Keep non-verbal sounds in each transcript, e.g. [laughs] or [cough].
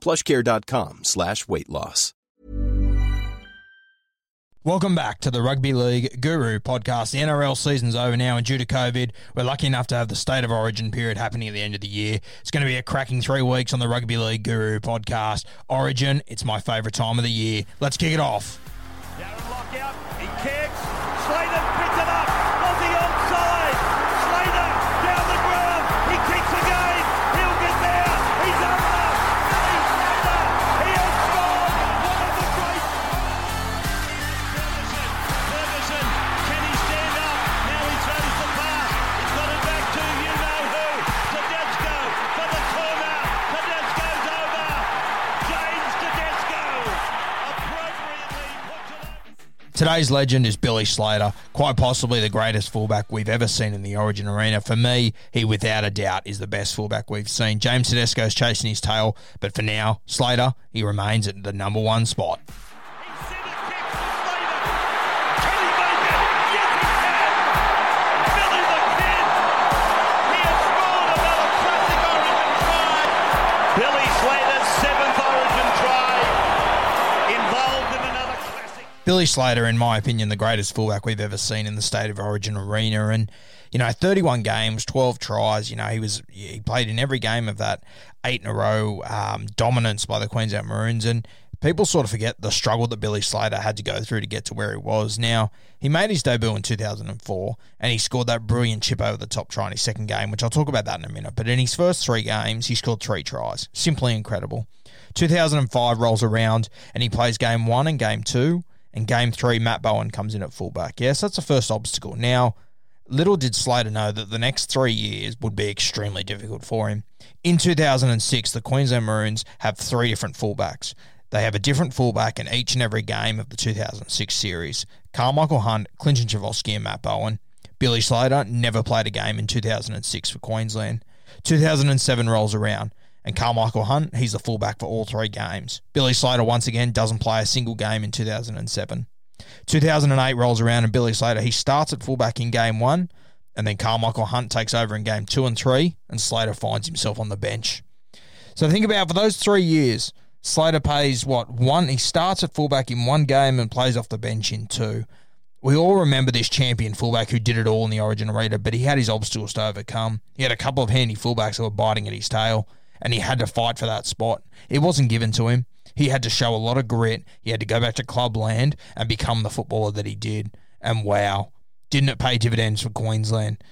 plushcare.com slash weight loss. Welcome back to the Rugby League Guru podcast. The NRL season's over now, and due to COVID, we're lucky enough to have the State of Origin period happening at the end of the year. It's going to be a cracking three weeks on the Rugby League Guru podcast. Origin, it's my favourite time of the year. Let's kick it off. Darren Lockyer, he kicks. Slater Today's legend is Billy Slater, quite possibly the greatest fullback we've ever seen in the Origin arena. For me, he without a doubt is the best fullback we've seen. James Tedesco's chasing his tail, but for now, Slater, he remains at the number one spot. Billy Slater, in my opinion, the greatest fullback we've ever seen in the State of Origin arena. And, you know, 31 games, 12 tries. You know, he was he played in every game of that eight in a row um, dominance by the Queensland Maroons. And people sort of forget the struggle that Billy Slater had to go through to get to where he was. Now, he made his debut in 2004 and he scored that brilliant chip over the top try in his second game, which I'll talk about that in a minute. But in his first three games, he scored three tries. Simply incredible. 2005 rolls around and he plays game one and game two. And game three, Matt Bowen comes in at fullback. Yes, that's the first obstacle. Now, little did Slater know that the next three years would be extremely difficult for him. In 2006, the Queensland Maroons have three different fullbacks. They have a different fullback in each and every game of the 2006 series. Carmichael Hunt, Clinton Schifcofske, and Matt Bowen. Billy Slater never played a game in 2006 for Queensland. 2007 rolls around, and Carmichael Hunt, he's the fullback for all three games. Billy Slater, once again, doesn't play a single game in 2007. 2008 rolls around, and Billy Slater, he starts at fullback in game one, and then Carmichael Hunt takes over in game two and three, and Slater finds himself on the bench. So think about for those three years, Slater pays what one? He starts at fullback in one game and plays off the bench in two. We all remember this champion fullback who did it all in the Origin arena, but he had his obstacles to overcome. He had a couple of handy fullbacks that were biting at his tail, and he had to fight for that spot. It wasn't given to him. He had to show a lot of grit. He had to go back to clubland and become the footballer that he did. And wow, didn't it pay dividends for Queensland?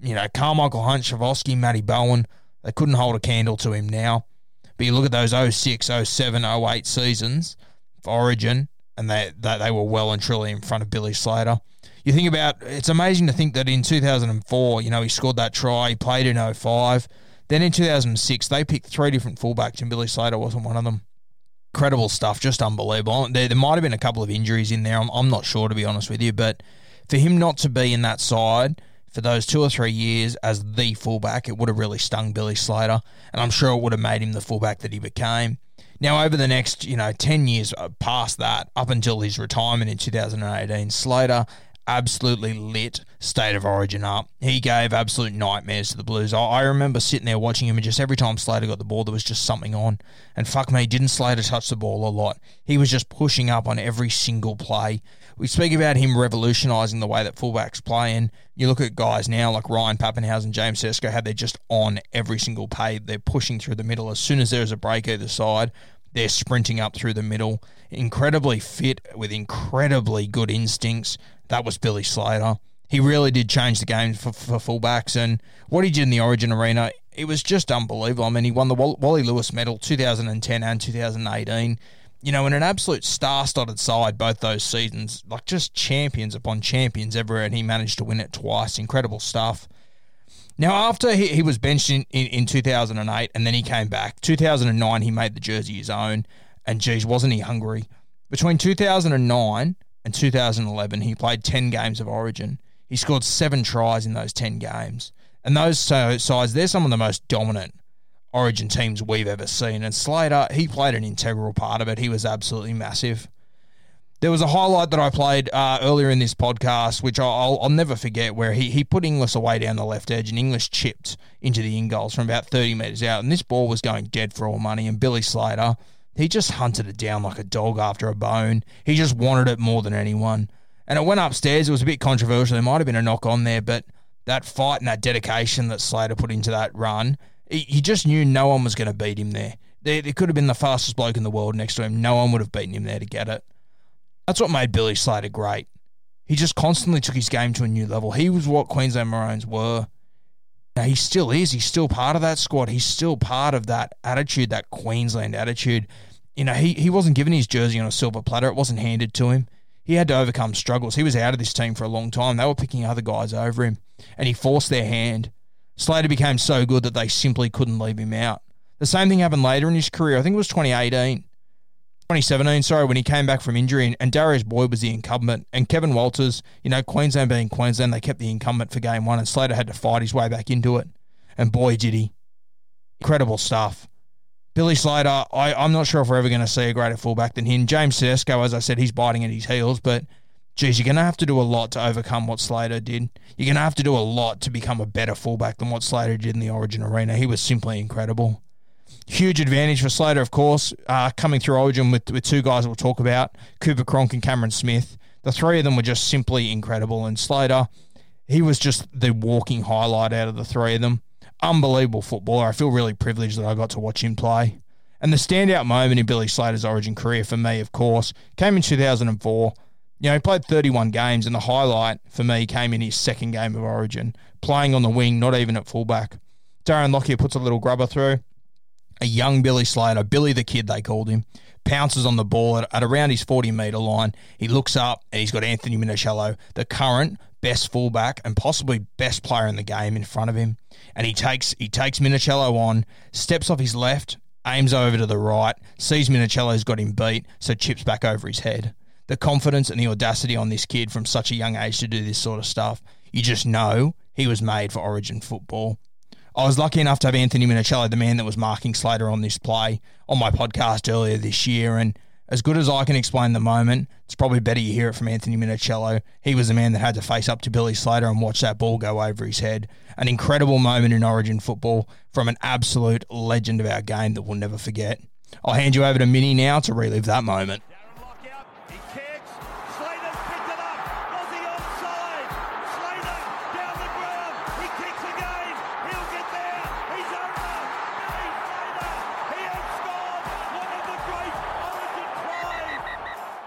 You know, Carmichael Hunt, Schifcofske, Matty Bowen, they couldn't hold a candle to him now. But you look at those 06, 07, 08 seasons for Origin, and they, they, they were well and truly in front of Billy Slater. You think about it's amazing to think that in 2004, you know, he scored that try, he played in 05. Then in 2006, they picked three different fullbacks, and Billy Slater wasn't one of them. Incredible stuff, just unbelievable. There, there might have been a couple of injuries in there. I'm, I'm not sure, to be honest with you, but for him not to be in that side for those two or three years as the fullback, it would have really stung Billy Slater, and I'm sure it would have made him the fullback that he became. Now, over the next, you know, 10 years uh, past that, up until his retirement in 2018, Slater absolutely lit State of Origin up. He gave absolute nightmares to the Blues. I, I remember sitting there watching him, and just every time Slater got the ball, there was just something on. And fuck me, didn't Slater touch the ball a lot? He was just pushing up on every single play. We speak about him revolutionising the way that fullbacks play, and you look at guys now like Ryan Papenhuyzen, James Tedesco, how they're just on every single play. They're pushing through the middle. As soon as there's a break either side, They're sprinting up through the middle, incredibly fit with incredibly good instincts. That was Billy Slater. He really did change the game for, for fullbacks, and what he did in the Origin arena, it was just unbelievable. I mean, he won the Wally Lewis medal 2010 and 2018 you know, in an absolute star-studded side both those seasons, like just champions upon champions everywhere, and he managed to win it twice. Incredible stuff. Now, after he, he was benched in, in, in 2008 and then he came back, 2009 he made the jersey his own, and geez, wasn't he hungry? Between 2009 and 2011, he played 10 games of Origin. He scored seven tries in those 10 games. And those sides, they're some of the most dominant Origin teams we've ever seen. And Slater, he played an integral part of it. He was absolutely massive. There was a highlight that I played uh, earlier in this podcast, which I'll, I'll, never forget, where he, he put Inglis away down the left edge, and Inglis chipped into the in goals from about 30 metres out. And this ball was going dead for all money. And Billy Slater, he just hunted it down like a dog after a bone. He just wanted it more than anyone. And it went upstairs. It was a bit controversial. There might have been a knock on there, but that fight and that dedication that Slater put into that run, he just knew no one was going to beat him there. there. There could have been the fastest bloke in the world next to him. No one would have beaten him there to get it. That's what made Billy Slater great. He just constantly took his game to a new level. He was what Queensland Maroons were. Now, he still is. He's still part of that squad. He's still part of that attitude, that Queensland attitude. You know, he, he wasn't given his jersey on a silver platter. It wasn't handed to him. He had to overcome struggles. He was out of this team for a long time. They were picking other guys over him, and he forced their hand. Slater became so good that they simply couldn't leave him out. The same thing happened later in his career. I think it was 2018. 2017, sorry, when he came back from injury and, and Darius Boyd was the incumbent and Kevin Walters, you know, Queensland being Queensland, they kept the incumbent for game one and Slater had to fight his way back into it. And boy, did he. Incredible stuff. Billy Slater, I, I'm not sure if we're ever going to see a greater fullback than him. James Tedesco, as I said, he's biting at his heels, but geez, you're going to have to do a lot to overcome what Slater did. You're going to have to do a lot to become a better fullback than what Slater did in the Origin arena. He was simply incredible. Huge advantage for Slater, of course, uh, coming through Origin with, with two guys we'll talk about Cooper Cronk and Cameron Smith. The three of them were just simply incredible. And Slater, he was just the walking highlight out of the three of them. Unbelievable footballer. I feel really privileged that I got to watch him play. And the standout moment in Billy Slater's Origin career for me, of course, came in 2004 you know, he played 31 games, and the highlight for me came in his second game of Origin, playing on the wing, not even at fullback. Darren Lockyer puts a little grubber through. A young Billy Slater, Billy the Kid, they called him, pounces on the ball at, at around his 40 metre line. He looks up, and he's got Anthony Minichiello, the current best fullback and possibly best player in the game, in front of him. And he takes he takes Minichiello on, steps off his left, aims over to the right, sees Minichiello's got him beat, so chips back over his head the confidence and the audacity on this kid from such a young age to do this sort of stuff. You just know he was made for Origin football. I was lucky enough to have Anthony Minichiello, the man that was marking Slater on this play, on my podcast earlier this year. And as good as I can explain the moment, it's probably better you hear it from Anthony Minichiello. He was the man that had to face up to Billy Slater and watch that ball go over his head. An incredible moment in Origin football from an absolute legend of our game that we'll never forget. I'll hand you over to Minnie now to relive that moment.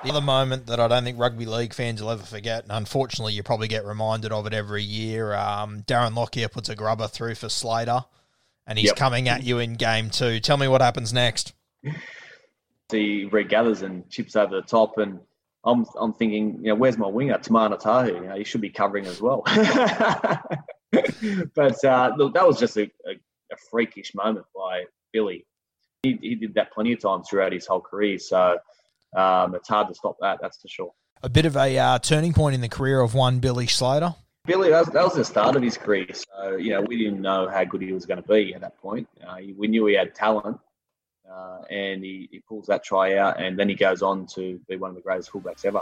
The other moment that I don't think rugby league fans will ever forget, and unfortunately you probably get reminded of it every year. Um, Darren Lockyer puts a grubber through for Slater, and he's yep. coming at you in game two. Tell me what happens next. He regathers and chips over the top, and I'm I'm thinking, you know, where's my winger, Timana Tahu? You know, he should be covering as well. [laughs] but uh, look, that was just a, a, a freakish moment by Billy. He, he did that plenty of times throughout his whole career. So um, it's hard to stop that, that's for sure. A bit of a uh, turning point in the career of one Billy Slater. Billy, that was, that was, the start of his career. So, you know, we didn't know how good he was going to be at that point. Uh, we knew he had talent, uh, and he, he pulls that try out, and then he goes on to be one of the greatest fullbacks ever.